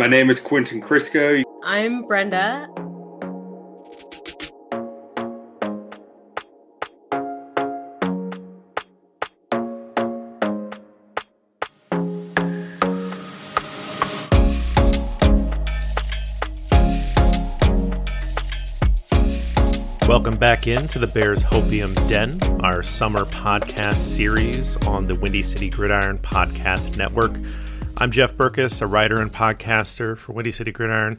My name is Quentin Crisco. I'm Brenda. Welcome back into the Bears Hopium Den, our summer podcast series on the Windy City Gridiron Podcast Network. I'm Jeff Berckes, a writer and podcaster for Windy City Gridiron.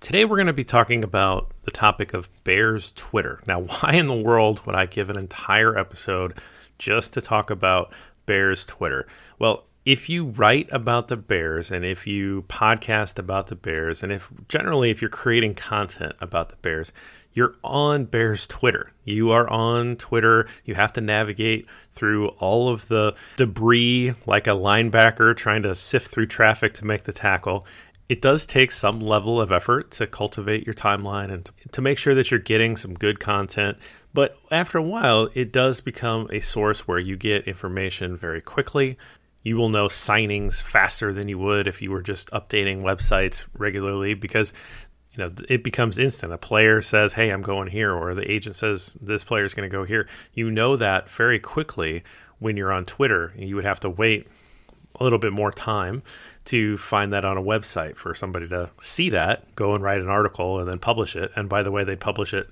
Today we're going to be talking about the topic of Bears Twitter. Now, why in the world would I give an entire episode just to talk about Bears Twitter? Well, if you write about the Bears and if you podcast about the Bears and if generally if you're creating content about the Bears, you're on Bears Twitter. You are on Twitter. You have to navigate through all of the debris like a linebacker trying to sift through traffic to make the tackle. It does take some level of effort to cultivate your timeline and to make sure that you're getting some good content. But after a while, it does become a source where you get information very quickly. You will know signings faster than you would if you were just updating websites regularly because you know it becomes instant. A player says hey i'm going here or the agent says this player is going to go here. You know that very quickly when you're on twitter you would have to wait a little bit more time to find that on a website for somebody to see that go and write an article and then publish it. And by the way they publish it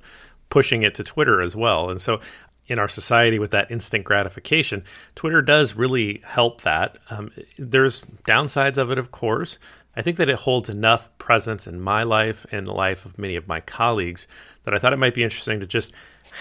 pushing it to twitter as well. And so in our society with that instant gratification twitter does really help that. Um, there's downsides of it of course I think that it holds enough presence in my life and the life of many of my colleagues that I thought it might be interesting to just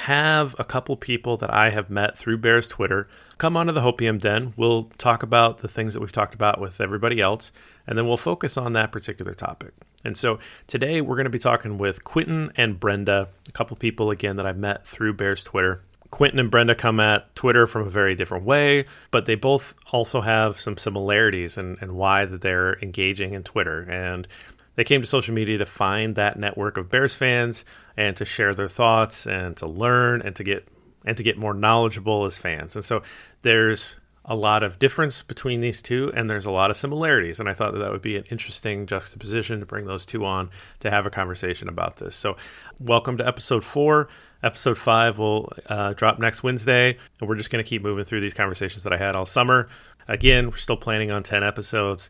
have a couple people that I have met through Bears Twitter come onto the Hopium Den. We'll talk about the things that we've talked about with everybody else, and then we'll focus on that particular topic. And so today we're going to be talking with Quinton and Brenda, a couple people again that I've met through Bears Twitter. Quentin and Brenda come at Twitter from a very different way, but they both also have some similarities and why that they're engaging in Twitter. And they came to social media to find that network of Bears fans and to share their thoughts and to learn and to get and to get more knowledgeable as fans. And so there's a lot of difference between these two and there's a lot of similarities and i thought that that would be an interesting juxtaposition to bring those two on to have a conversation about this so welcome to episode four Episode five will uh, drop next Wednesday, and we're just going to keep moving through these conversations that I had all summer. Again, we're still planning on 10 episodes.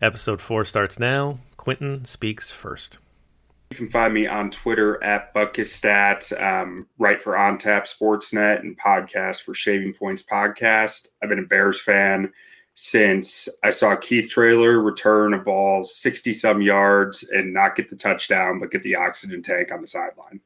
Episode four starts now. Quentin speaks first. You can find me on Twitter at ButkusStat, um, write for OnTap Sportsnet, and podcast for Shaving Points Podcast. I've been a Bears fan since I saw Keith Traylor return a ball 60 some yards and not get the touchdown, but get the oxygen tank on the sideline.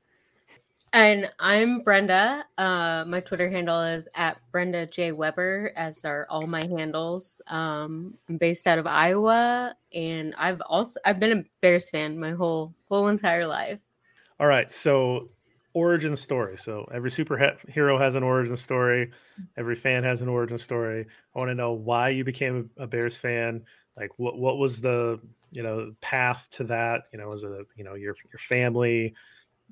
And I'm Brenda. Uh, my Twitter handle is at Brenda J Weber, as are all my handles. Um, I'm based out of Iowa, and I've also I've been a Bears fan my whole whole entire life. All right, so origin story. So every superhero has an origin story. Every fan has an origin story. I want to know why you became a Bears fan. Like what what was the you know path to that? You know, was it you know your your family?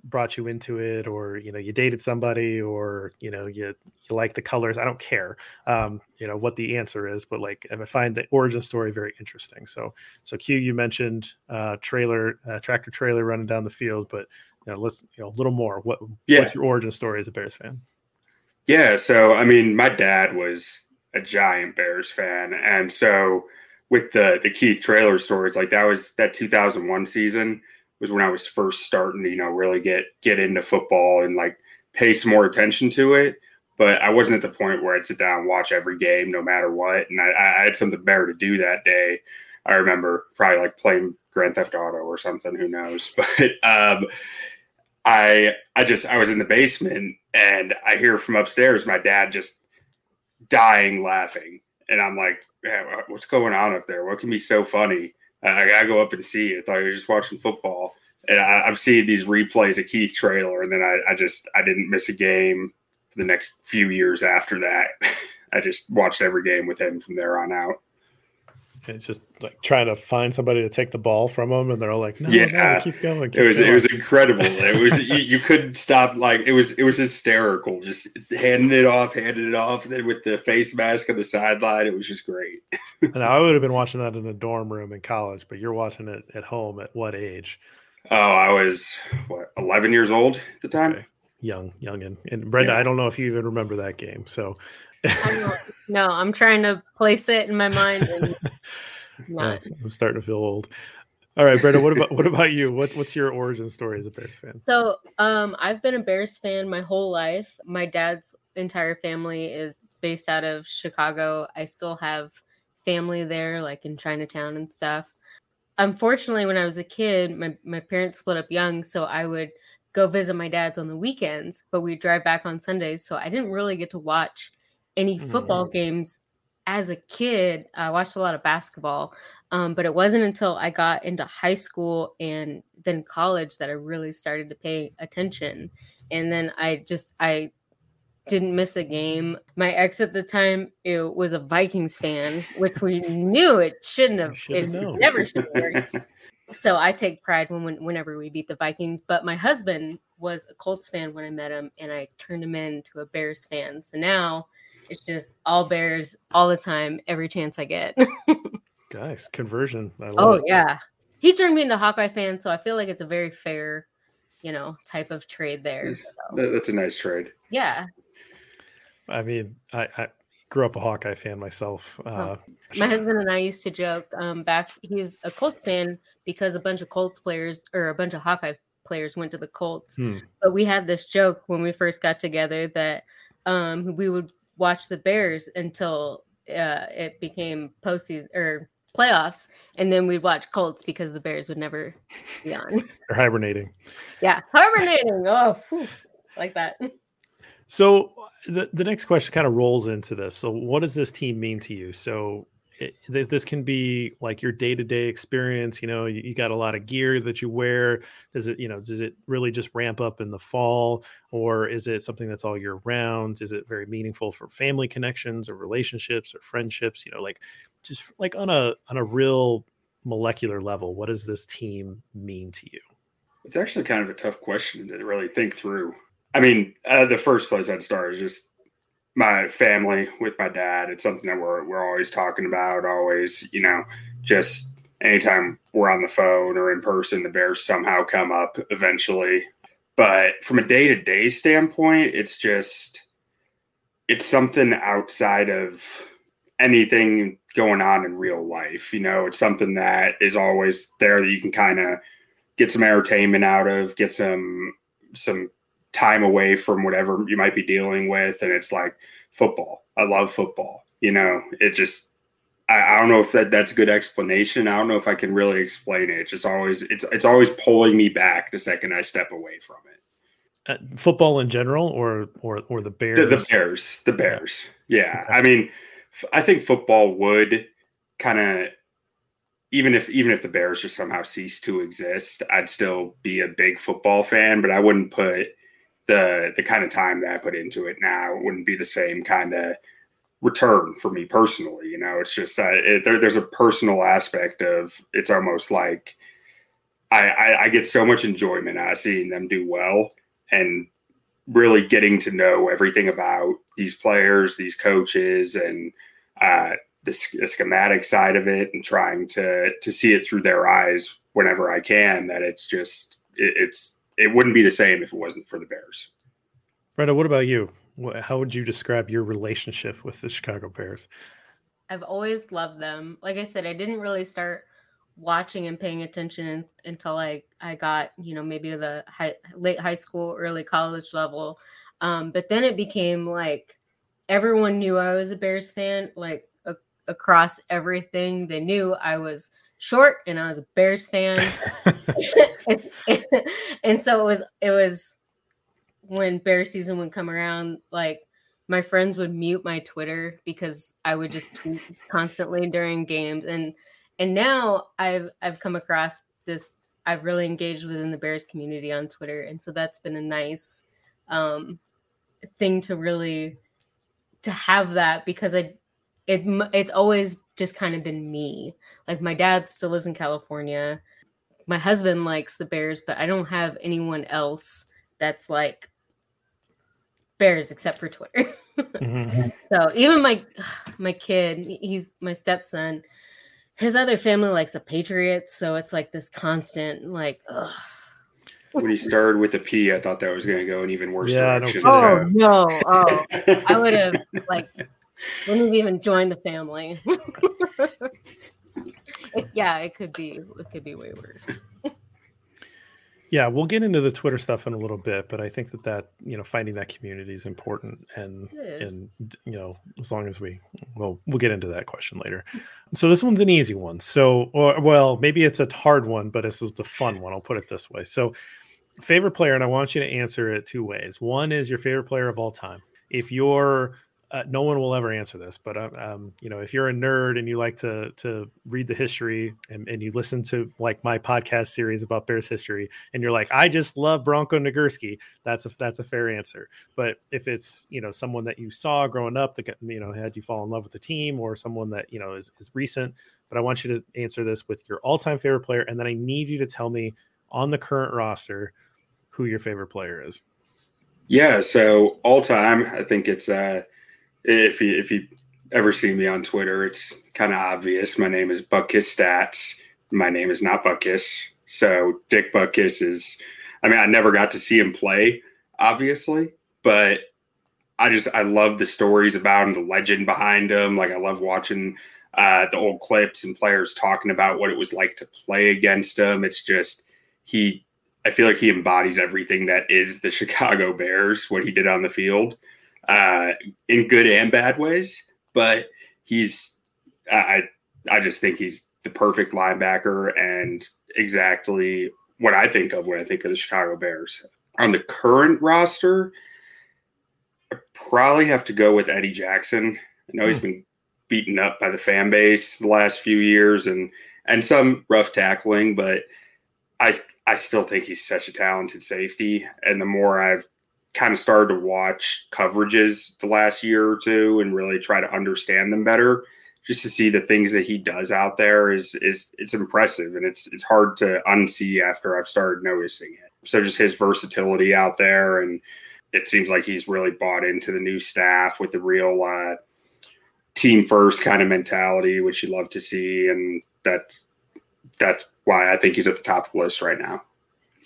Brought you into it or you know you dated somebody or you know you you like the colors i don't care um you know what the answer is but like i find the origin story very interesting. So so q you mentioned uh Traylor uh, tractor trailer running down the field but you know let's you know a little more. What yeah. what's your origin story as a bears fan? Yeah so i mean my dad was a giant bears fan and so with the the keith Traylor stories like that was that 2001 season was when I was first starting to, you know, really get get into football and like pay some more attention to it. But I wasn't at the point where I'd sit down and watch every game no matter what. And I, I had something better to do that day. I remember probably like playing Grand Theft Auto or something, who knows. But um I I just I was in the basement and I hear from upstairs my dad just dying laughing. And I'm like, what's going on up there? What can be so funny? I gotta go up and see it. I thought you were just watching football. And I, have seen these replays of Keith Traylor, and then I, I just I didn't miss a game for the next few years after that. I just watched every game with him from there on out. It's just like trying to find somebody to take the ball from them, and they're all like, "No, Yeah. no, keep going." Keep it was going. it was incredible. It was you, you couldn't stop. Like it was it was hysterical. Just handing it off, handing it off, and then with the face mask on the sideline, it was just great. And I would have been watching that in a dorm room in college, but you're watching it at home at what age? Oh, I was what eleven years old at the time. Okay. Young, young, and, and Brenda. Yeah. I don't know if you even remember that game. So, no, I'm trying to place it in my mind and not. I'm starting to feel old. All right, Brenda. What about what about you? What what's your origin story as a Bears fan? So, um, I've been a Bears fan my whole life. My dad's entire family is based out of Chicago. I still have family there, like in Chinatown and stuff. Unfortunately, when I was a kid, my, my parents split up young, so I would go visit my dad's on the weekends, but we'd drive back on Sundays. So I didn't really get to watch any football games as a kid. I watched a lot of basketball, um, but it wasn't until I got into high school and then college that I really started to pay attention. And then I just I didn't miss a game. My ex at the time it was a Vikings fan, which we knew it shouldn't have. It known. never should have. So I take pride when, when whenever we beat the Vikings. But my husband was a Colts fan when I met him, and I turned him into a Bears fan. So now it's just all Bears all the time, every chance I get. Guys, conversion. I love oh it. yeah, he turned me into Hawkeye fan, so I feel like it's a very fair, you know, type of trade there. So, That's a nice trade. yeah, I mean, I, I grew up a Hawkeye fan myself. Uh, my husband and I used to joke um, back. He's a Colts fan because a bunch of Colts players or a bunch of Hawkeye players went to the Colts. Hmm. But we had this joke when we first got together that um, we would watch the Bears until uh, it became postseason or playoffs, and then we'd watch Colts because the Bears would never be on. They're hibernating. yeah, hibernating. Oh, whew, like that. So the the next question kind of rolls into this. So what does this team mean to you? So it, this can be like your day to day experience. You know, you, you got a lot of gear that you wear. Does it, you know, does it really just ramp up in the fall, or is it something that's all year round? Is it very meaningful for family connections or relationships or friendships? You know, like just like on a on a real molecular level, what does this team mean to you? It's actually kind of a tough question to really think through. I mean, uh, the first place I'd start is just my family with my dad. It's something that we're we're always talking about. Always, you know, just anytime we're on the phone or in person, the Bears somehow come up eventually. But from a day to day standpoint, it's just it's something outside of anything going on in real life. You know, it's something that is always there that you can kind of get some entertainment out of, get some some time away from whatever you might be dealing with. And it's like football. I love football. You know, it just I, I don't know if that, that's a good explanation. I don't know if I can really explain it. It's just always it's it's always pulling me back the second I step away from it. Uh, football in general, or or or the Bears? The, the Bears, the Bears. Yeah, Okay. I mean, f- I think football would kind of even if even if the Bears just somehow cease to exist, I'd still be a big football fan, but I wouldn't put the the kind of time that I put into it now. Wouldn't be the same kind of return for me personally. You know, it's just uh, it, there, there's a personal aspect of it's almost like I, I I get so much enjoyment out of seeing them do well and really getting to know everything about these players, these coaches, and uh, the, the schematic side of it, and trying to to see it through their eyes whenever I can. That it's just it, it's it wouldn't be the same if it wasn't for the Bears. Brenda, what about you? How would you describe your relationship with the Chicago Bears? I've always loved them. Like I said, I didn't really start watching and paying attention until I I got you know maybe the high, late high school, early college level. Um, but then it became like everyone knew I was a Bears fan. Like a- across everything, they knew I was short and I was a Bears fan. and so it was it was when bear season would come around like my friends would mute my twitter because i would just tweet constantly during games and and now i've i've come across this i've really engaged within the bears community on twitter and so that's been a nice um thing to really to have that because i it it's always just kind of been me. Like my dad still lives in California. My husband likes the Bears, but I don't have anyone else that's like Bears except for Twitter. mm-hmm. So even my my kid, he's my stepson. His other family likes the Patriots, so it's like this constant like. Ugh. When he started with a P, I thought that was going to go an even worse yeah, direction. No. Oh no! Oh, I would have like wouldn't have even join the family. yeah, it could be. It could be way worse. Yeah, we'll get into the Twitter stuff in a little bit, but I think that that you know finding that community is important, and and you know as long as we well we'll get into that question later. So this one's an easy one. So or well maybe it's a hard one, but it's the fun one. I'll put it this way. So favorite player, and I want you to answer it two ways. One is your favorite player of all time. If you're uh, no one will ever answer this, but um, um, you know, if you're a nerd and you like to to read the history and, and you listen to like my podcast series about Bears history, and you're like, I just love Bronco Nagurski, that's a that's a fair answer. But if it's you know someone that you saw growing up that you know had you fall in love with the team, or someone that you know is is recent, but I want you to answer this with your all time favorite player, and then I need you to tell me on the current roster who your favorite player is. Yeah, so all time, I think it's uh if you if you ever see me on Twitter, it's kind of obvious. My name is Butkus Stats. My name is not Butkus. So Dick Butkus is. I mean, I never got to see him play, obviously, but I just I love the stories about him, the legend behind him. Like I love watching uh, the old clips and players talking about what it was like to play against him. It's just he. I feel like he embodies everything that is the Chicago Bears. What he did on the field uh, in good and bad ways. But he's, I, I just think he's the perfect linebacker and exactly what I think of when I think of the Chicago Bears. On the current roster, I probably have to go with Eddie Jackson. I know he's been beaten up by the fan base the last few years and and some rough tackling, but I I still think he's such a talented safety. And the more I've kind of started to watch coverages the last year or two and really try to understand them better just to see the things that he does out there is is it's impressive and it's it's hard to unsee after I've started noticing it. So just his versatility out there and it seems like he's really bought into the new staff with the real uh, team first kind of mentality, which you love to see, and that's that's why I think he's at the top of the list right now.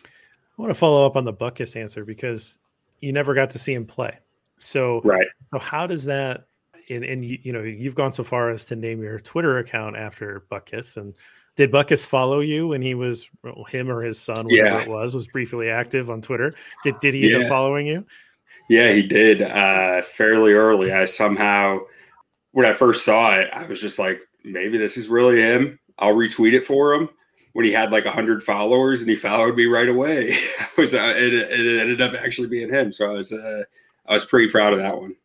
I want to follow up on the Butkus answer because you never got to see him play. So right. So how does that and, and you, you know you've gone so far as to name your Twitter account after Butkus. and did Butkus follow you when he was him or his son, whatever yeah. it was, was briefly active on Twitter? Did did he yeah. end up following you? Yeah, he did. Uh, fairly early. I somehow when I first saw it, I was just like, maybe this is really him. I'll retweet it for him when he had like 100 followers and he followed me right away. was uh, it, it, ended up actually being him. So I was uh, I was pretty proud of that one.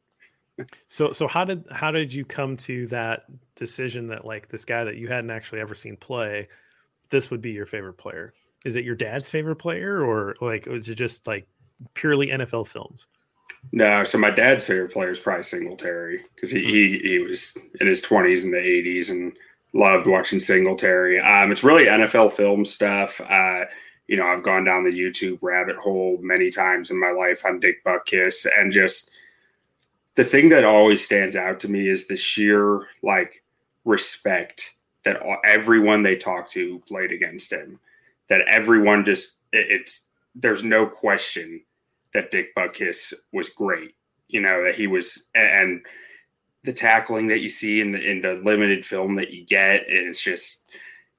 so so how did how did you come to that decision that like this guy that you hadn't actually ever seen play, this would be your favorite player? Is it your dad's favorite player or like was it just like purely NFL films? No, so my dad's favorite player is probably Singletary because he, he he was in his twenties in the eighties and loved watching Singletary. Um, it's really NFL film stuff. Uh, you know, I've gone down the YouTube rabbit hole many times in my life on Dick Butkus, and just the thing that always stands out to me is the sheer like respect that everyone they talk to played against him. That everyone just it, it's there's no question that Dick Butkus was great. You know that he was and the tackling that you see in the in the limited film that you get and it's just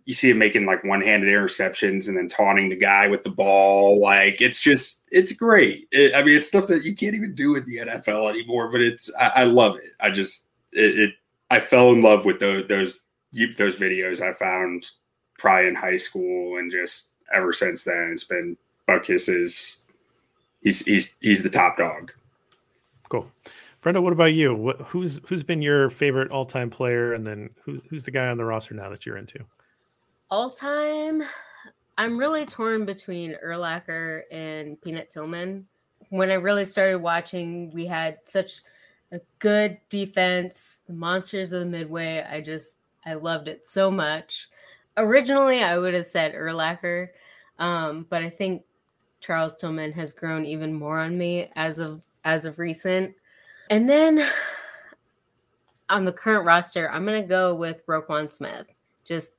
you see him making like one-handed interceptions and then taunting the guy with the ball. Like it's just it's great. It, i mean it's stuff that you can't even do in the nfl anymore but it's i, I love it. I just it, it, i fell in love with those those those videos i found probably in high school and just ever since then it's been Butkus is he's he's he's the top dog. Cool Brenda, what about you? What, who's who's been your favorite all time player, and then who, who's the guy on the roster now that you're into? All time, I'm really torn between Urlacher and Peanut Tillman. When I really started watching, we had such a good defense, the monsters of the midway. I just I loved it so much. Originally, I would have said Urlacher, um, but I think Charles Tillman has grown even more on me as of as of recent. And then on the current roster, I'm gonna go with Roquan Smith. Just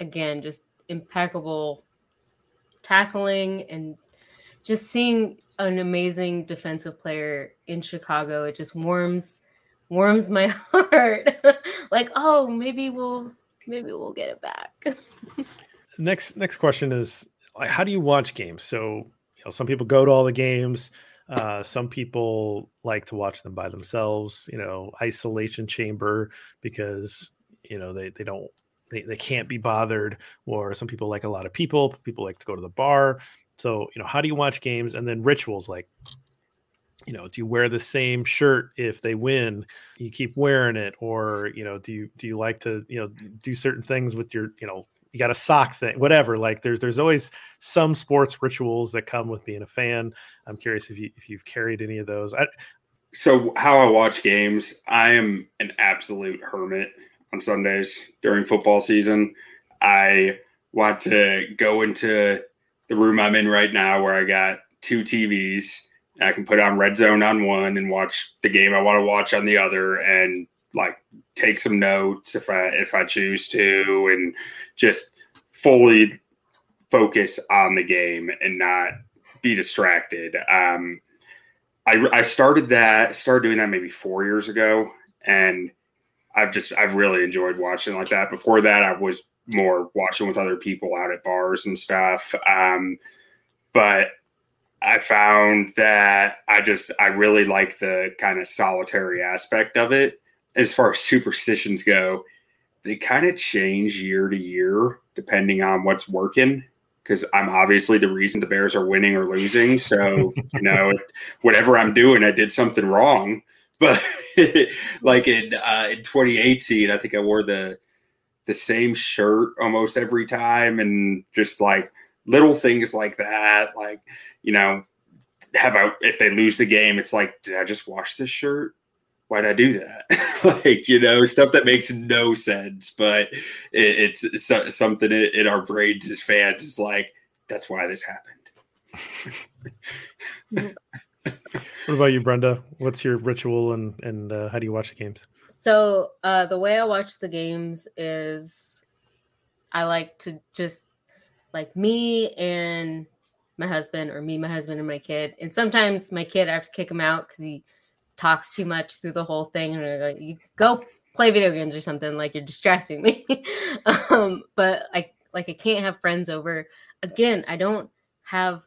again, just impeccable tackling and just seeing an amazing defensive player in Chicago. It just warms warms my heart. like, oh, maybe we'll maybe we'll get it back. next next question is how do you watch games? So, you know, some people go to all the games. Uh, some people like to watch them by themselves, you know, isolation chamber because you know they, they don't they, they can't be bothered, or some people like a lot of people, people like to go to the bar. So, you know, how do you watch games? And then rituals like, you know, do you wear the same shirt if they win? You keep wearing it, or you know, do you do you like to you know do certain things with your you know you got a sock thing, whatever. Like there's there's always some sports rituals that come with being a fan. I'm curious if you if you've carried any of those. I, so how I watch games, I am an absolute hermit on Sundays during football season. I want to go into the room I'm in right now where I got two TVs. I can put on Red Zone on one and watch the game I want to watch on the other and like take some notes if I if I choose to and just fully focus on the game and not be distracted. Um, I, I started that started doing that maybe four years ago and I've just I've really enjoyed watching like that. Before that, I was more watching with other people out at bars and stuff. Um, but I found that I just I really like the kind of solitary aspect of it. As far as superstitions go, they kind of change year to year depending on what's working. Because I'm obviously the reason the Bears are winning or losing. So you know, whatever I'm doing, I did something wrong. But like in uh, in 2018, I think I wore the the same shirt almost every time and just like little things like that like you know have I if they lose the game it's like did I just wash this shirt why did I do that? Like you know stuff that makes no sense but it, it's something in our brains as fans is like that's why this happened. What about you Brenda? What's your ritual and and uh, how do you watch the games? So uh, the way I watch the games is I like to just like me and my husband, or me, my husband, and my kid. And sometimes my kid, I have to kick him out because he talks too much through the whole thing. And like, you go play video games or something. Like you're distracting me. um, but I like I can't have friends over. Again, I don't have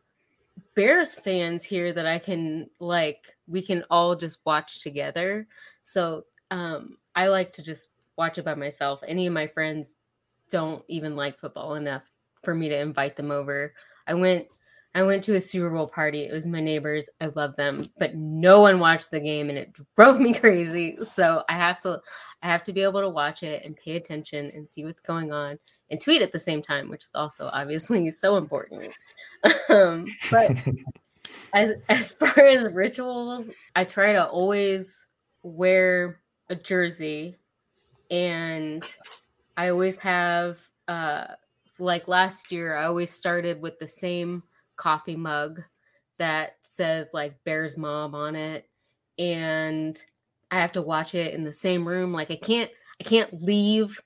Bears fans here that I can like we can all just watch together. So um, I like to just watch it by myself. Any of my friends don't even like football enough for me to invite them over. I went I went to a Super Bowl party. It was my neighbors. I love them, but no one watched the game and it drove me crazy. So I have to I have to be able to watch it and pay attention and see what's going on and tweet at the same time, which is also obviously so important. um, but as as far as rituals, I try to always wear a jersey and I always have uh like last year I always started with the same coffee mug that says like Bears mom on it and I have to watch it in the same room like I can't I can't leave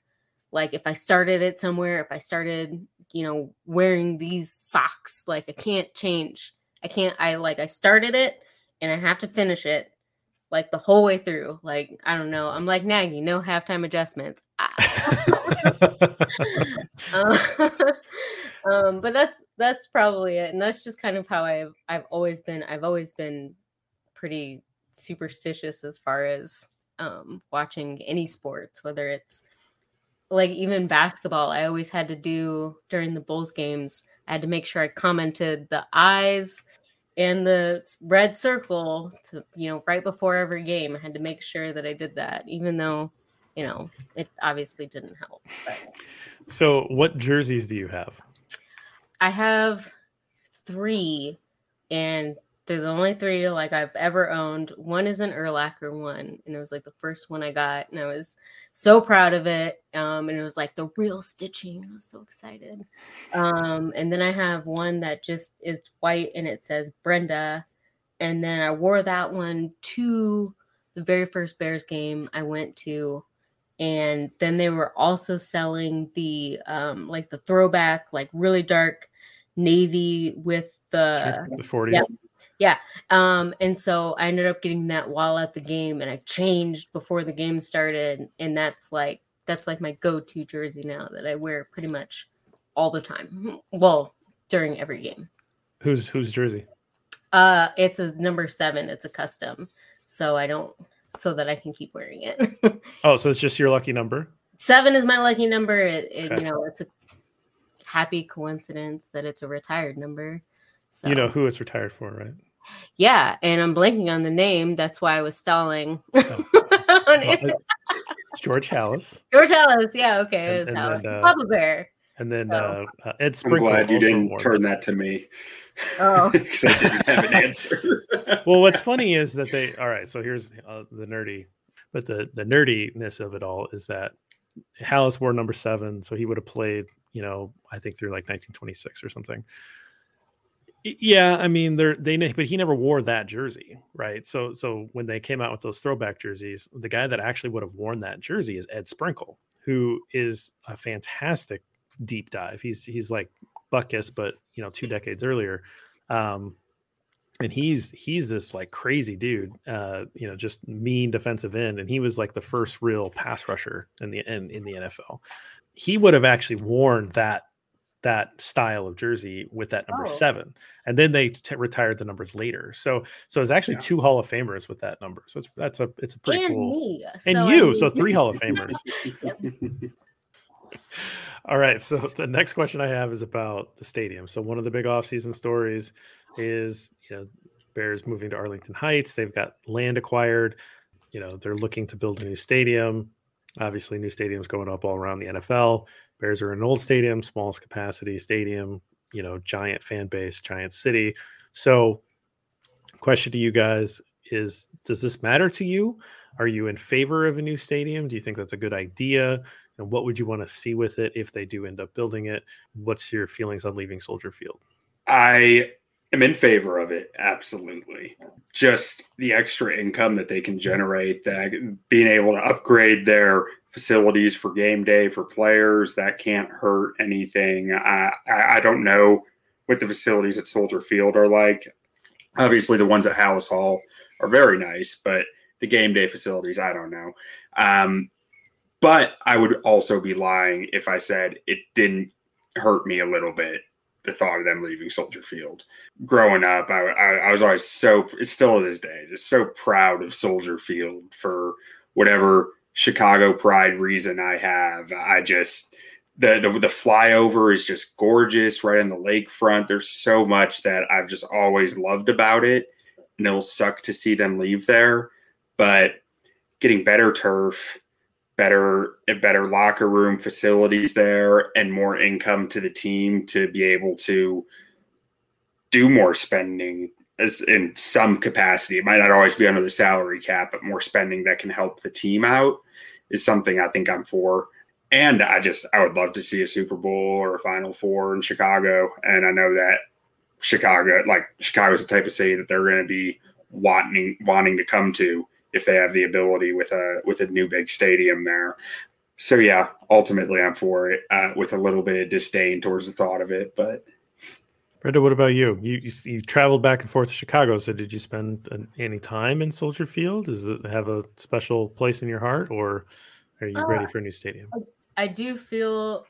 like if I started it somewhere if I started you know wearing these socks like I can't change I can't I like I started it and I have to finish it like the whole way through. Like, I don't know. I'm like Nagy, no halftime adjustments. Ah. um, um, but that's that's probably it. And that's just kind of how I've I've always been. I've always been pretty superstitious as far as um, watching any sports, whether it's like even basketball. I always had to do during the Bulls games. I had to make sure I commented the eyes and the red circle to you know right before every game. I had to make sure that I did that, even though you know it obviously didn't help. But. So, what jerseys do you have? I have three, and they're the only three like I've ever owned. One is an Urlacher one, and it was like the first one I got, and I was so proud of it. Um, and it was like the real stitching. I was so excited. Um, and then I have one that just is white and it says Brenda. And then I wore that one to the very first Bears game I went to. And then they were also selling the um like the throwback, like really dark navy with the the 40s. Yeah, yeah. Um, and so I ended up getting that while at the game and I changed before the game started. And that's like that's like my go-to jersey now that I wear pretty much all the time. Well, during every game. Who's whose jersey? Uh it's a number seven, it's a custom. So I don't so that I can keep wearing it. oh, so it's just your lucky number? Seven is my lucky number. It, it okay. you know, it's a happy coincidence that it's a retired number. So you know who it's retired for, right? Yeah, and I'm blanking on the name. That's why I was stalling. Oh. well, George Halas. George Halas. Yeah. Okay. And, and then, uh, Papa Bear. And then so. uh, uh Ed Sprinkle. I'm glad you didn't turn that to me. Oh, because I didn't have an answer. well, what's funny is that they. All right, so here's uh, the nerdy, but the the nerdiness of it all is that Halas wore number seven, so he would have played. You know, I think through like 1926 or something. Yeah, I mean, they're they but he never wore that jersey, right? So so when they came out with those throwback jerseys, the guy that actually would have worn that jersey is Ed Sprinkle, who is a fantastic deep dive. He's he's like Butkus, but you know, two decades earlier. Um, and he's he's this like crazy dude, uh, you know, just mean defensive end, and he was like the first real pass rusher in the in, in the NFL. He would have actually worn that that style of jersey with that number oh. seven, and then they t- retired the numbers later. So so it's actually yeah. two Hall of Famers with that number. So it's that's a it's a pretty and cool. Me. And you, I mean... so three Hall of Famers. All right. So the next question I have is about the stadium. So one of the big offseason stories is you know Bears moving to Arlington Heights. They've got land acquired. You know they're looking to build a new stadium. Obviously, new stadiums going up all around the NFL. Bears are an old stadium, smallest capacity stadium, you know, giant fan base, giant city. So, question to you guys is Does this matter to you? Are you in favor of a new stadium? Do you think that's a good idea? And what would you want to see with it if they do end up building it? What's your feelings on leaving Soldier Field? I am in favor of it, absolutely. Just the extra income that they can generate, that being able to upgrade their facilities for game day for players that can't hurt anything. I, I, don't know what the facilities at Soldier Field are like. Obviously, the ones at Halas Hall are very nice, but the game day facilities, I don't know. Um, but I would also be lying if I said it didn't hurt me a little bit. The thought of them leaving Soldier Field. Growing up, I, I, I was always so, still to this day, just so proud of Soldier Field for whatever Chicago pride reason I have. I just the, the the flyover is just gorgeous right on the lakefront. There's so much that I've just always loved about it, and it'll suck to see them leave there. But getting better turf, better better locker room facilities there, and more income to the team to be able to do more spending as in some capacity. It might not always be under the salary cap, but more spending that can help the team out is something I think I'm for. And I just I would love to see a Super Bowl or a Final Four in Chicago. And I know that Chicago, like Chicago's the type of city that they're going to be wanting wanting to come to if they have the ability with a with a new big stadium there. So yeah, ultimately I'm for it uh, with a little bit of disdain towards the thought of it, but Brenda, what about you? You, you? you traveled back and forth to Chicago. So did you spend an, any time in Soldier Field? Does it have a special place in your heart, or are you uh, ready for a new stadium? I do feel,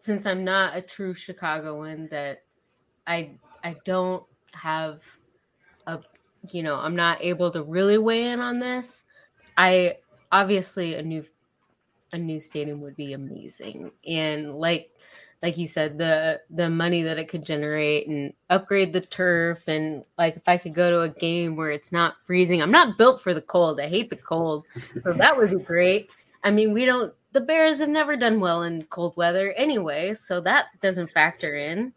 since I'm not a true Chicagoan, that I I don't have a you know I'm not able to really weigh in on this. I obviously a new a new stadium would be amazing, and like like you said the the money that it could generate and upgrade the turf and like if i could go to a game where it's not freezing i'm not built for the cold. I hate the cold. So that would be great. I mean we don't the bears have never done well in cold weather anyway so that doesn't factor in.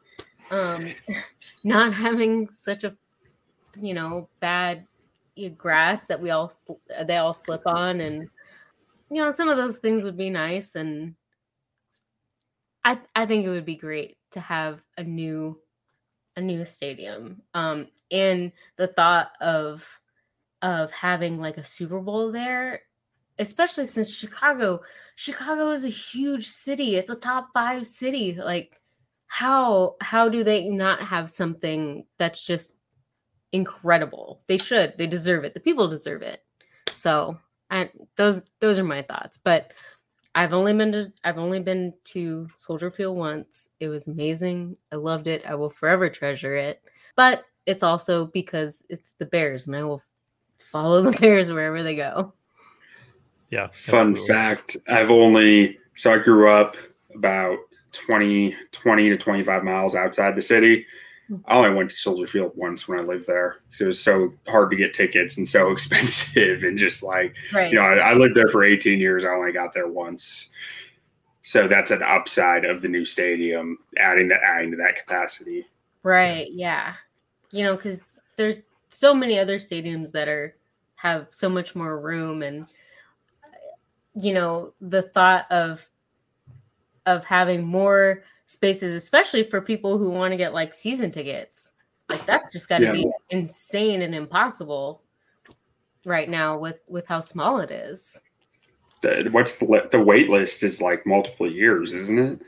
Um not having such a you know bad grass that we all they all slip on and you know some of those things would be nice and i i think it would be great to have a new a new stadium. Um and the thought of of having like a super bowl there especially since chicago chicago is a huge city. It's a top 5 city. Like how how do they not have something that's just incredible. They should. They deserve it. The people deserve it. So, I those those are my thoughts. But I've only been to I've only been to Soldier Field once. It was amazing. I loved it. I will forever treasure it. But it's also because it's the Bears and I will follow the Bears wherever they go. Yeah. Fun absolutely. fact, I've only so I grew up about 20 20 to 25 miles outside the city I only went to Soldier Field once when I lived there because it was so hard to get tickets and so expensive. And just like, right. you know, I, I, lived there for 18 years. I only got there once. So that's an upside of the new stadium, adding that, adding to that capacity. Right. Yeah. You know, because there's so many other stadiums that are have so much more room and you know the thought of of having more spaces, especially for people who want to get like season tickets. Like that's just got to yeah. be insane and impossible right now with with how small it is. The, what's the the wait list is like multiple years, isn't it?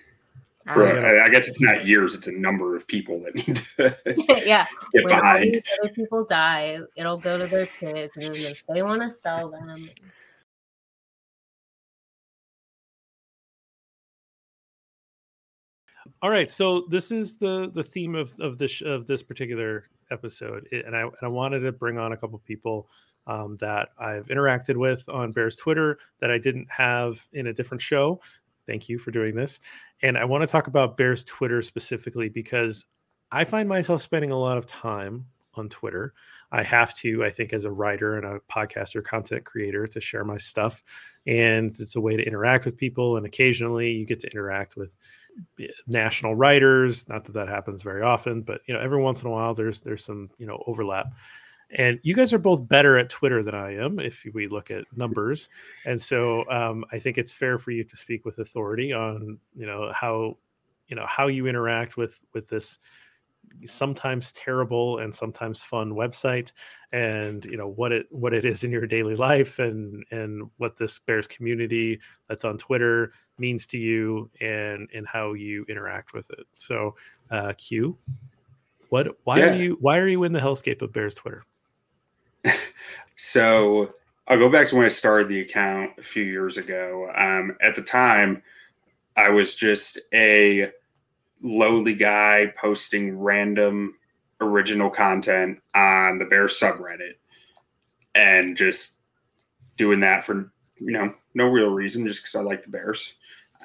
I, I guess it's not years; it's a number of people that need to yeah. get behind. People die, it'll go to their kids, and if they want to sell them, all right so this is the the theme of of this of this particular episode and i and i wanted to bring on a couple people um, that i've interacted with on bears twitter that i didn't have in a different show. Thank you for doing this. And i want to talk about bears twitter specifically because i find myself spending a lot of time on twitter i have to i think as a writer and a podcaster content creator to share my stuff and it's a way to interact with people and occasionally you get to interact with national writers. Not that that happens very often, but you know, every once in a while, there's there's some you know overlap. And you guys are both better at Twitter than I am, if we look at numbers. And so um, I think it's fair for you to speak with authority on you know how you know how you interact with with this sometimes terrible and sometimes fun website and you know what it what it is in your daily life and and what this bears community that's on twitter means to you and and how you interact with it. So, uh, Q, what? Why yeah. are you? Why are you in the hellscape of Bears Twitter? so I'll go back to when I started the account a few years ago. Um, at the time, I was just a lowly guy posting random original content on the Bears subreddit and just doing that for you know no real reason just because I like the Bears.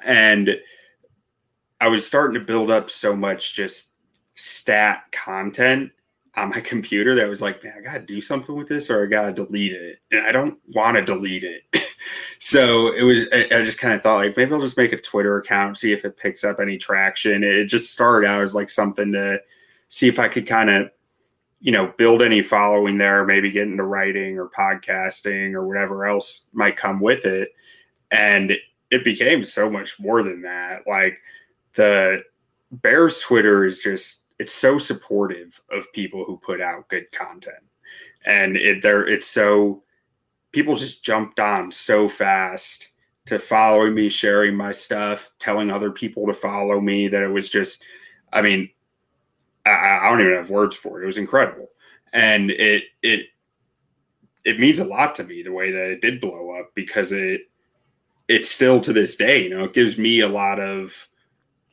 And I was starting to build up so much just stat content on my computer that was like, man, I gotta do something with this or I gotta delete it. And I don't want to delete it. so it was I, I just kind of thought like maybe I'll just make a Twitter account, see if it picks up any traction. It just started out as like something to see if I could kind of, you know, build any following there, maybe get into writing or podcasting or whatever else might come with it. And it became so much more than that. Like the Bears Twitter is just it's so supportive of people who put out good content. And it there it's so people just jumped on so fast to following me, sharing my stuff, telling other people to follow me that it was just I mean, I, I don't even have words for it. It was incredible. And it it it means a lot to me the way that it did blow up because it it's still to this day, you know, it gives me a lot of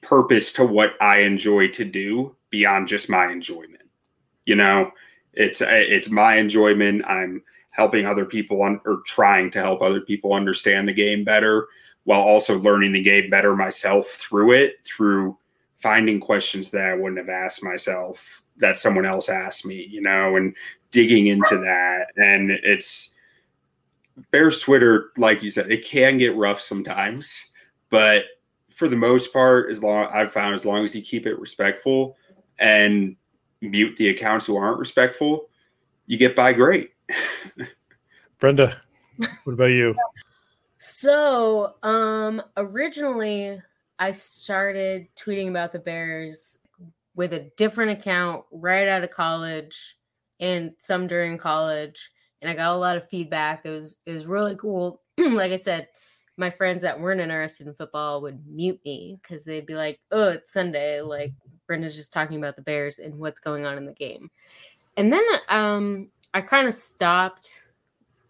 purpose to what I enjoy to do beyond just my enjoyment. You know, it's it's my enjoyment. I'm helping other people on or trying to help other people understand the game better while also learning the game better myself through it through finding questions that I wouldn't have asked myself that someone else asked me, you know, and digging into that and it's Bears Twitter, like you said, it can get rough sometimes, but for the most part, as long I've found, as long as you keep it respectful and mute the accounts who aren't respectful, you get by great. Brenda, what about you? So, um, originally I started tweeting about the Bears with a different account right out of college and some during college and I got a lot of feedback. It was it was really cool. like I said, my friends that weren't interested in football would mute me because they'd be like, "Oh, it's Sunday. Like Brenda's just talking about the Bears and what's going on in the game." And then um, I kind of stopped.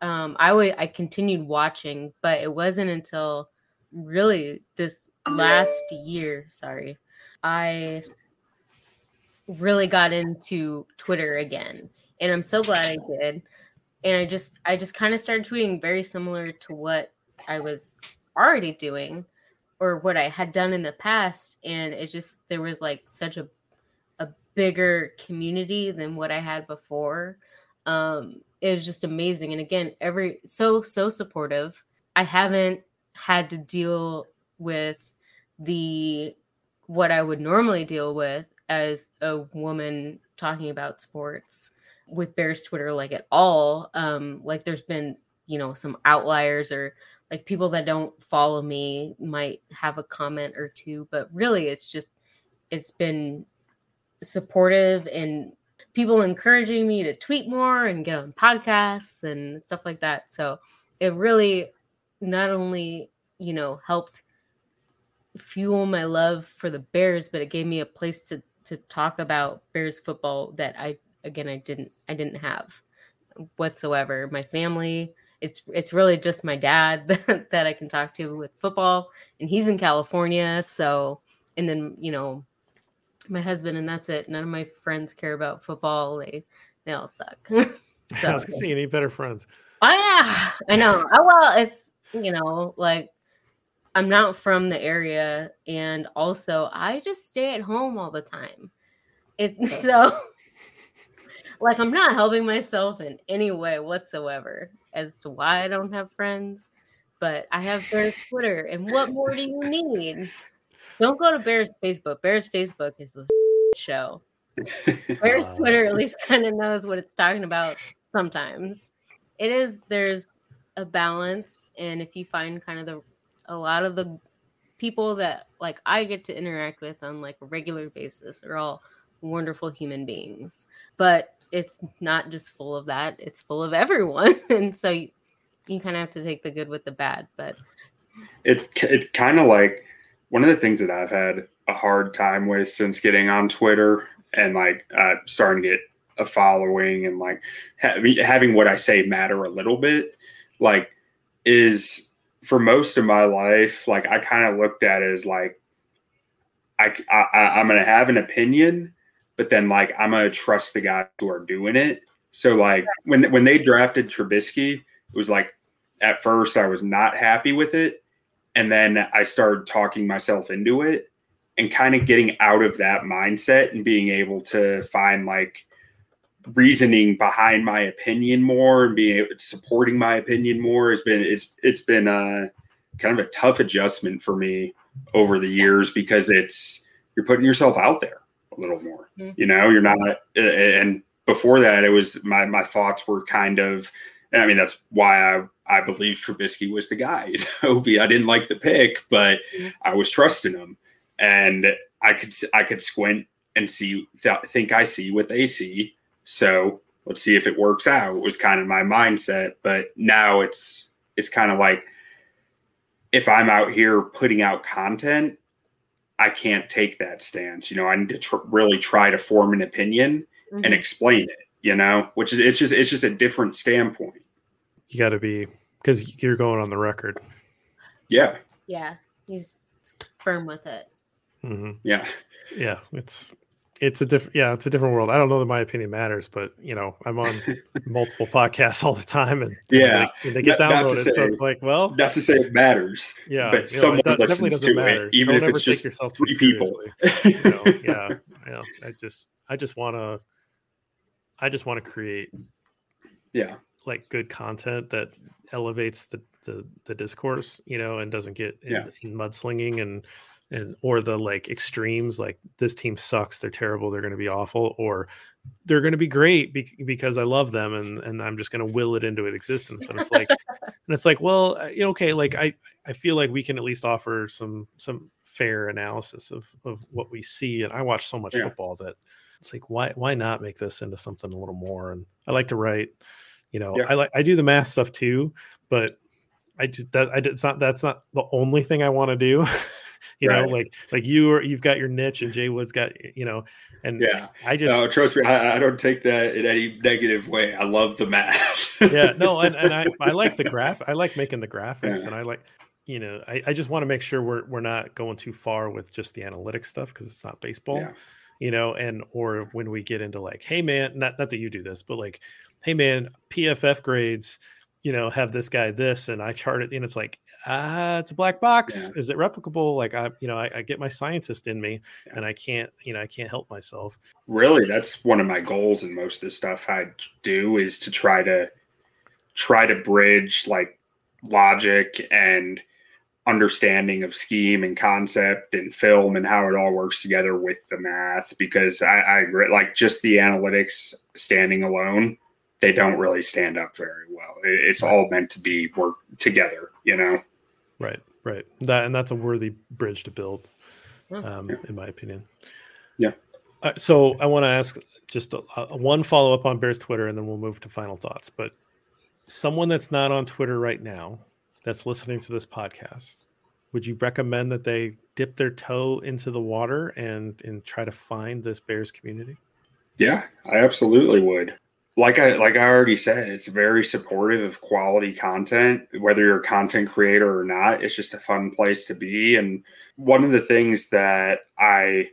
Um, I would I continued watching, but it wasn't until really this last year. Sorry, I really got into Twitter again, and I'm so glad I did and I just I just kind of started tweeting very similar to what I was already doing or what I had done in the past and it just there was like such a a bigger community than what I had before. Um it was just amazing and again every so so supportive. I haven't had to deal with the what I would normally deal with as a woman talking about sports with Bears Twitter like at all. Um, like there's been, you know, some outliers or like people that don't follow me might have a comment or two, but really it's just it's been supportive and people encouraging me to tweet more and get on podcasts and stuff like that. So it really not only, you know, helped fuel my love for the Bears, but it gave me a place to to talk about Bears football that I again I didn't I didn't have whatsoever. My family, it's it's really just my dad that, that I can talk to with football, and he's in California. So, and then you know, my husband, and that's it. None of my friends care about football. They they all suck. so, I was gonna say you need better friends. Oh yeah, I know. Oh well, it's you know like I'm not from the area, and also I just stay at home all the time. It so like I'm not helping myself in any way whatsoever as to why I don't have friends, but I have Bears Twitter. And what more do you need? Don't go to Bears Facebook. Bears Facebook is a show. Bears Twitter at least kind of knows what it's talking about sometimes. It is there's a balance and if you find kind of the a lot of the people that like I get to interact with on like a regular basis are all wonderful human beings. But it's not just full of that it's full of everyone. And so you, you kind of have to take the good with the bad but it it's kind of like one of the things that i've had a hard time with since getting on twitter and like uh, starting to get a following and like ha- having what i say matter a little bit like is for most of my life like i kind of looked at it as like I, I i'm gonna have an opinion but then like I'm gonna trust the guys who are doing it. So like when when they drafted Trubisky, it was like at first I was not happy with it, and then I started talking myself into it and kind of getting out of that mindset and being able to find like reasoning behind my opinion more and being supporting my opinion more has been it's it's been a kind of a tough adjustment for me over the years because it's you're putting yourself out there little more. Mm-hmm. You know, you're not. And before that, it was my my thoughts were kind of. I mean, that's why I I believe Trubisky was the guy. You know, I didn't like the pick, but mm-hmm. I was trusting him, and I could I could squint and see think I see what they see. So let's see if it works out. It was kind of my mindset, but now it's it's kind of like if I'm out here putting out content, I can't take that stance. You know, I need to tr- really try to form an opinion mm-hmm. and explain it. You know, which is it's just it's just a different standpoint. You got to be because you're going on the record. Yeah. Yeah, he's firm with it. Mm-hmm. Yeah. Yeah, it's it's a different yeah it's a different world. I don't know that my opinion matters but you know i'm on multiple podcasts all the time and yeah. they, they get not, downloaded not say, so it's like well not to say it matters yeah but someone know, listens to matter. it even don't if it's just yourself three people. you know, yeah yeah i just i just want to i just want to create yeah. like good content that elevates the the, the discourse you know and doesn't get in, yeah. in mudslinging and and or the like extremes like this team sucks they're terrible they're going to be awful or they're going to be great be- because i love them and and i'm just going to will it into existence and it's like and it's like well uh, you know, okay like i i feel like we can at least offer some some fair analysis of of what we see and i watch so much yeah. football that it's like why why not make this into something a little more and i like to write you know yeah. i like i do the math stuff too but i just that i it's not that's not the only thing i want to do you right. know like like you are you've got your niche and jay wood's got you know and yeah i just no, trust me I, I, don't take that in any negative way i love the math yeah no and, and i i like the graph i like making the graphics yeah. and i like you know i, I just want to make sure we're we're not going too far with just the analytics stuff because it's not baseball yeah. you know and or when we get into like hey man not not that you do this but like hey man pff grades you know have this guy this and i chart it and it's like ah, it's a black box. Yeah. Is it replicable? Like I, you know, I, I get my scientist in me, yeah. and I can't, you know, I can't help myself. Really, that's one of my goals in most of the stuff I do is to try to try to bridge like logic and understanding of scheme and concept and film and how it all works together with the math because I, I agree like just the analytics standing alone they don't really stand up very well it's all meant to be work together you know Right, right. That and that's a worthy bridge to build, um, in my opinion. Yeah. Uh, so I want to ask just a, a one follow up on Bears Twitter, and then we'll move to final thoughts. But someone that's not on Twitter right now, that's listening to this podcast, would you recommend that they dip their toe into the water and and try to find this Bears community? Yeah, I absolutely would like I like I already said, it's very supportive of quality content, whether you're a content creator or not. It's just a fun place to be. And one of the things that I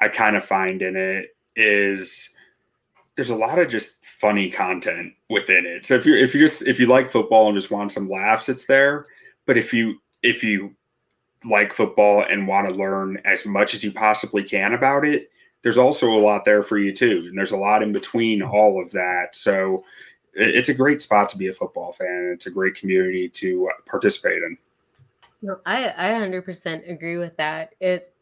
I kind of find in it is there's a lot of just funny content within it. So if you if you just if you like football and just want some laughs, it's there. But if you if you like football and want to learn as much as you possibly can about it, there's also a lot there for you too. And there's a lot in between all of that. So it's a great spot to be a football fan. It's a great community to uh, participate in. No, I, I 100% agree with that. It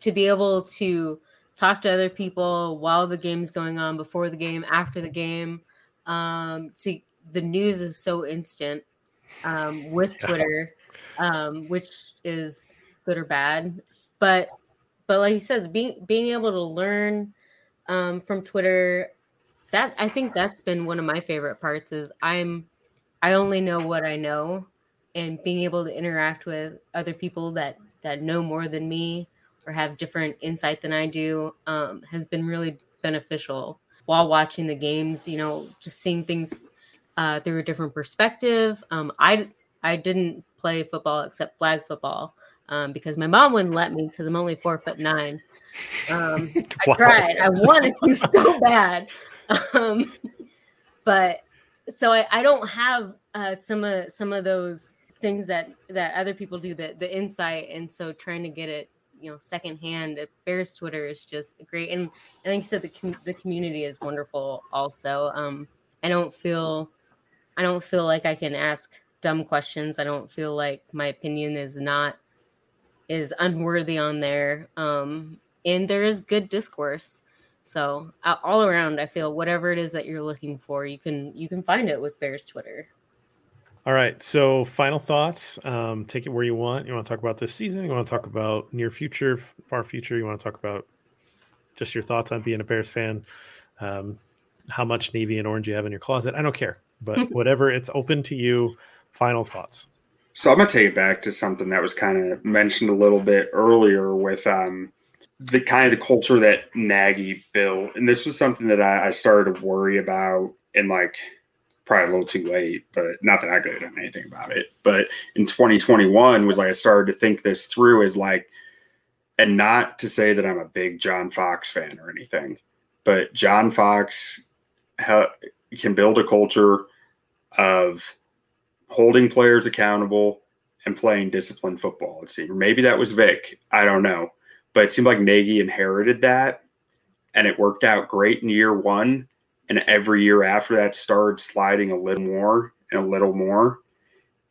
to be able to talk to other people while the game's going on, before the game, after the game. Um, see, the news is so instant um, with Twitter, um, which is good or bad. But but like you said, being being able to learn um, from Twitter, that I think that's been one of my favorite parts. Is I'm I only know what I know, and being able to interact with other people that that know more than me or have different insight than I do um, has been really beneficial while watching the games. You know, just seeing things uh, through a different perspective. Um, I I didn't play football except flag football um, because my mom wouldn't let me because I'm only four foot nine. Um, wow. I tried. I wanted to so bad, um, but so I, I don't have uh, some of some of those things that that other people do. The the insight, and so trying to get it, you know, secondhand at Bears Twitter is just great. And, and like you said, the com- the community is wonderful. Also, um, I don't feel I don't feel like I can ask dumb questions. I don't feel like my opinion is not is unworthy on there. Um, and there is good discourse. So uh, all around, I feel whatever it is that you're looking for, you can you can find it with Bears Twitter. All right. So final thoughts. Um, take it where you want. You want to talk about this season? You want to talk about near future, far future? You want to talk about just your thoughts on being a Bears fan? Um, how much navy and orange you have in your closet? I don't care, but whatever. It's open to you. Final thoughts. So I'm gonna take it back to something that was kind of mentioned a little bit earlier with um, the kind of the culture that Nagy built, and this was something that I, I started to worry about in like probably a little too late, but not that I could have done anything about it. But in 2021 was like I started to think this through as like, and not to say that I'm a big John Fox fan or anything, but John Fox ha- can build a culture of holding players accountable and playing disciplined football. It seemed, maybe that was Vic. I don't know, but it seemed like Nagy inherited that, and it worked out great in year one. And every year after that started sliding a little more and a little more.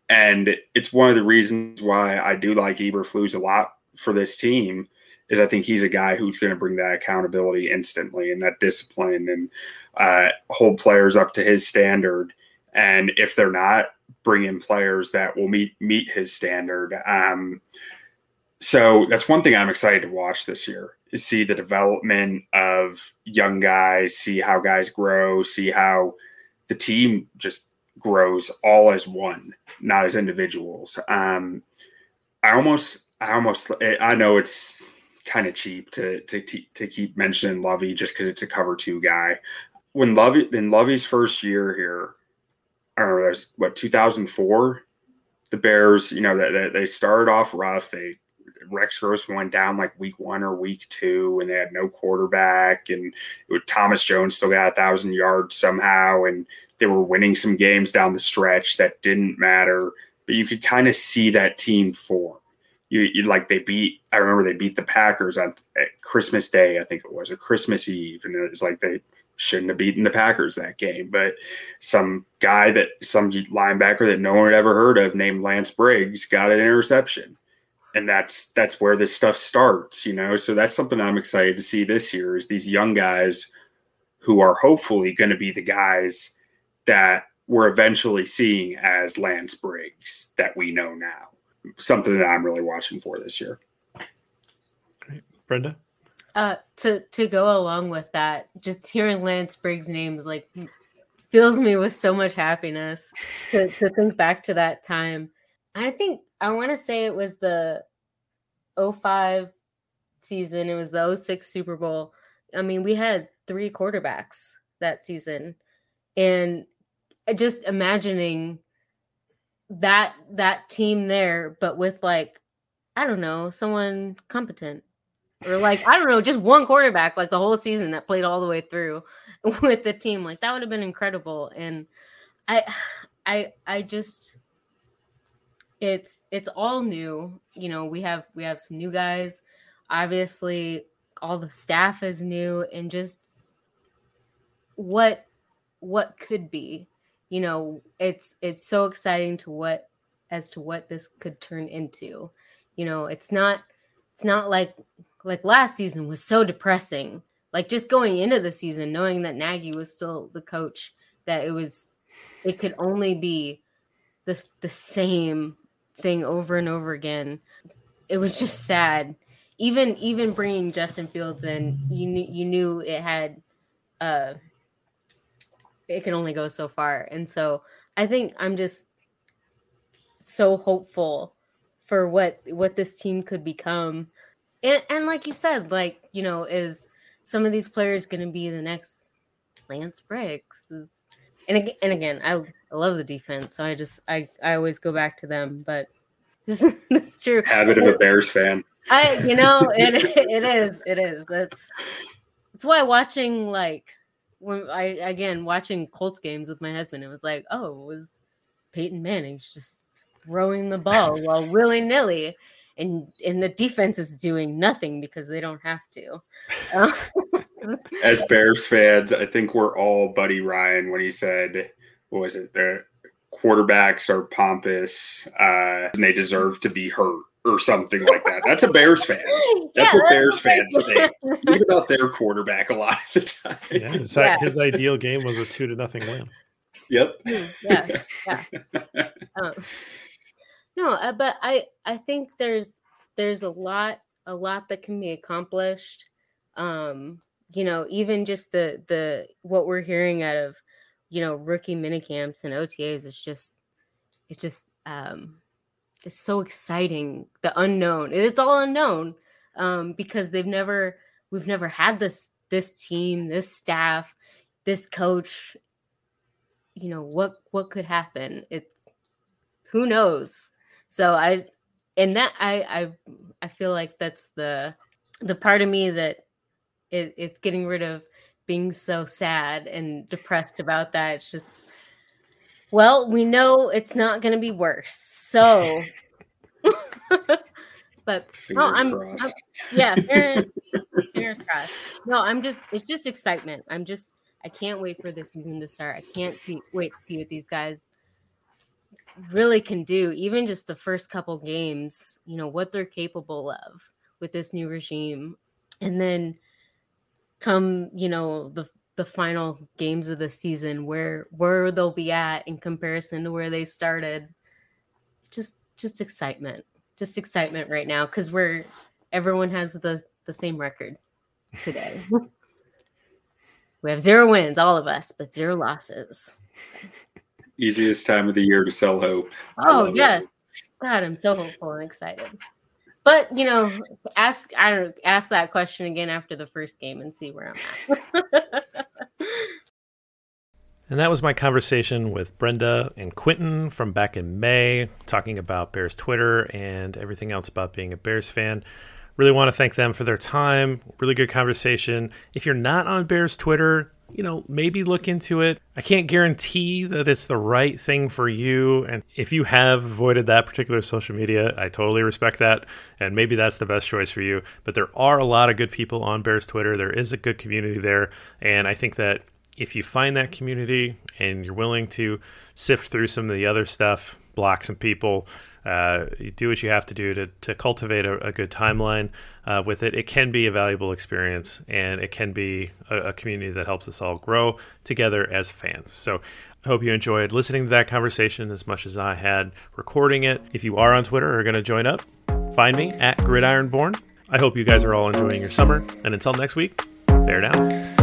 And it's one of the reasons why I do like Eberflus a lot for this team is I think he's a guy who's going to bring that accountability instantly and that discipline and uh, hold players up to his standard. And if they're not, bring in players that will meet meet his standard. Um, so that's one thing I'm excited to watch this year is see the development of young guys, see how guys grow, see how the team just grows all as one, not as individuals. Um, I almost, I almost, I know it's kind of cheap to to to keep mentioning Lovie just because it's a cover two guy. When Lovie in Lovie's first year here, I don't know, that was what 2004. The Bears, you know, that they, they started off rough. They Rex Grossman went down like week one or week two, and they had no quarterback, and Thomas Jones still got a thousand yards somehow, and they were winning some games down the stretch that didn't matter. But you could kind of see that team form you, you, like they beat i remember they beat the packers on christmas day i think it was or christmas eve and it was like they shouldn't have beaten the packers that game but some guy that some linebacker that no one had ever heard of named lance briggs got an interception and that's that's where this stuff starts you know so that's something i'm excited to see this year is these young guys who are hopefully going to be the guys that we're eventually seeing as lance briggs that we know now something that I'm really watching for this year. Brenda? Uh, to to go along with that, just hearing Lance Briggs' name is like fills me with so much happiness to, to think back to that time. I think I want to say it was the 05 season, it was the 06 Super Bowl. I mean, we had three quarterbacks that season. And just imagining that that team there, but with like I don't know, someone competent. Or like I don't know, just one quarterback like the whole season that played all the way through with the team. Like that would have been incredible. And I I I just it's it's all new. You know, we have we have some new guys. Obviously, all the staff is new and just what what could be you know it's it's so exciting to what as to what this could turn into you know it's not it's not like like last season was so depressing like just going into the season knowing that nagy was still the coach that it was it could only be the the same thing over and over again it was just sad even even bringing justin fields in you knew you knew it had uh it can only go so far. And so I think I'm just so hopeful for what what this team could become. And and like you said, like, you know, is some of these players going to be the next Lance Briggs? Is, and again, and again, I, I love the defense, so I just I I always go back to them, but this that's true. Habit of a Bears fan. I you know, it it is. It is. That's that's why watching like when I again watching Colts games with my husband, it was like, oh, it was Peyton Manning's just throwing the ball while willy nilly, and and the defense is doing nothing because they don't have to. As Bears fans, I think we're all Buddy Ryan when he said, "What was it? The quarterbacks are pompous uh, and they deserve to be hurt." or something like that. That's a Bears fan. That's yeah, what Bears fans think. Think about their quarterback a lot of the time. Yeah, his, yeah. his ideal game was a two to nothing win. Yep. Yeah. Yeah. um, no, uh, but I I think there's there's a lot a lot that can be accomplished. Um, you know, even just the the what we're hearing out of you know rookie mini camps and OTAs is just it just um is so exciting. The unknown. It's all unknown um, because they've never we've never had this this team, this staff, this coach. You know what what could happen? It's who knows. So I and that I I I feel like that's the the part of me that it, it's getting rid of being so sad and depressed about that. It's just well, we know it's not going to be worse. So, but no, I'm, I'm, yeah, fingers, fingers crossed. No, I'm just it's just excitement. I'm just I can't wait for this season to start. I can't see wait to see what these guys really can do, even just the first couple games, you know, what they're capable of with this new regime. And then come, you know, the the final games of the season where where they'll be at in comparison to where they started. Just just excitement. Just excitement right now cuz we're everyone has the the same record today. we have zero wins all of us, but zero losses. Easiest time of the year to sell hope. Oh, yes. It. God, I'm so hopeful and excited. But you know, ask I don't know, ask that question again after the first game and see where I'm at. and that was my conversation with Brenda and Quentin from back in May, talking about Bears Twitter and everything else about being a Bears fan. Really want to thank them for their time. Really good conversation. If you're not on Bears Twitter, you know, maybe look into it. I can't guarantee that it's the right thing for you. And if you have avoided that particular social media, I totally respect that. And maybe that's the best choice for you. But there are a lot of good people on Bears Twitter. There is a good community there. And I think that if you find that community and you're willing to sift through some of the other stuff, block some people, uh, you do what you have to do to, to cultivate a, a good timeline uh, with it. It can be a valuable experience and it can be a, a, community that helps us all grow together as fans. So I hope you enjoyed listening to that conversation as much as I had recording it. If you are on Twitter or are going to join up, find me at Gridironborn. I hope you guys are all enjoying your summer. And until next week, bear down.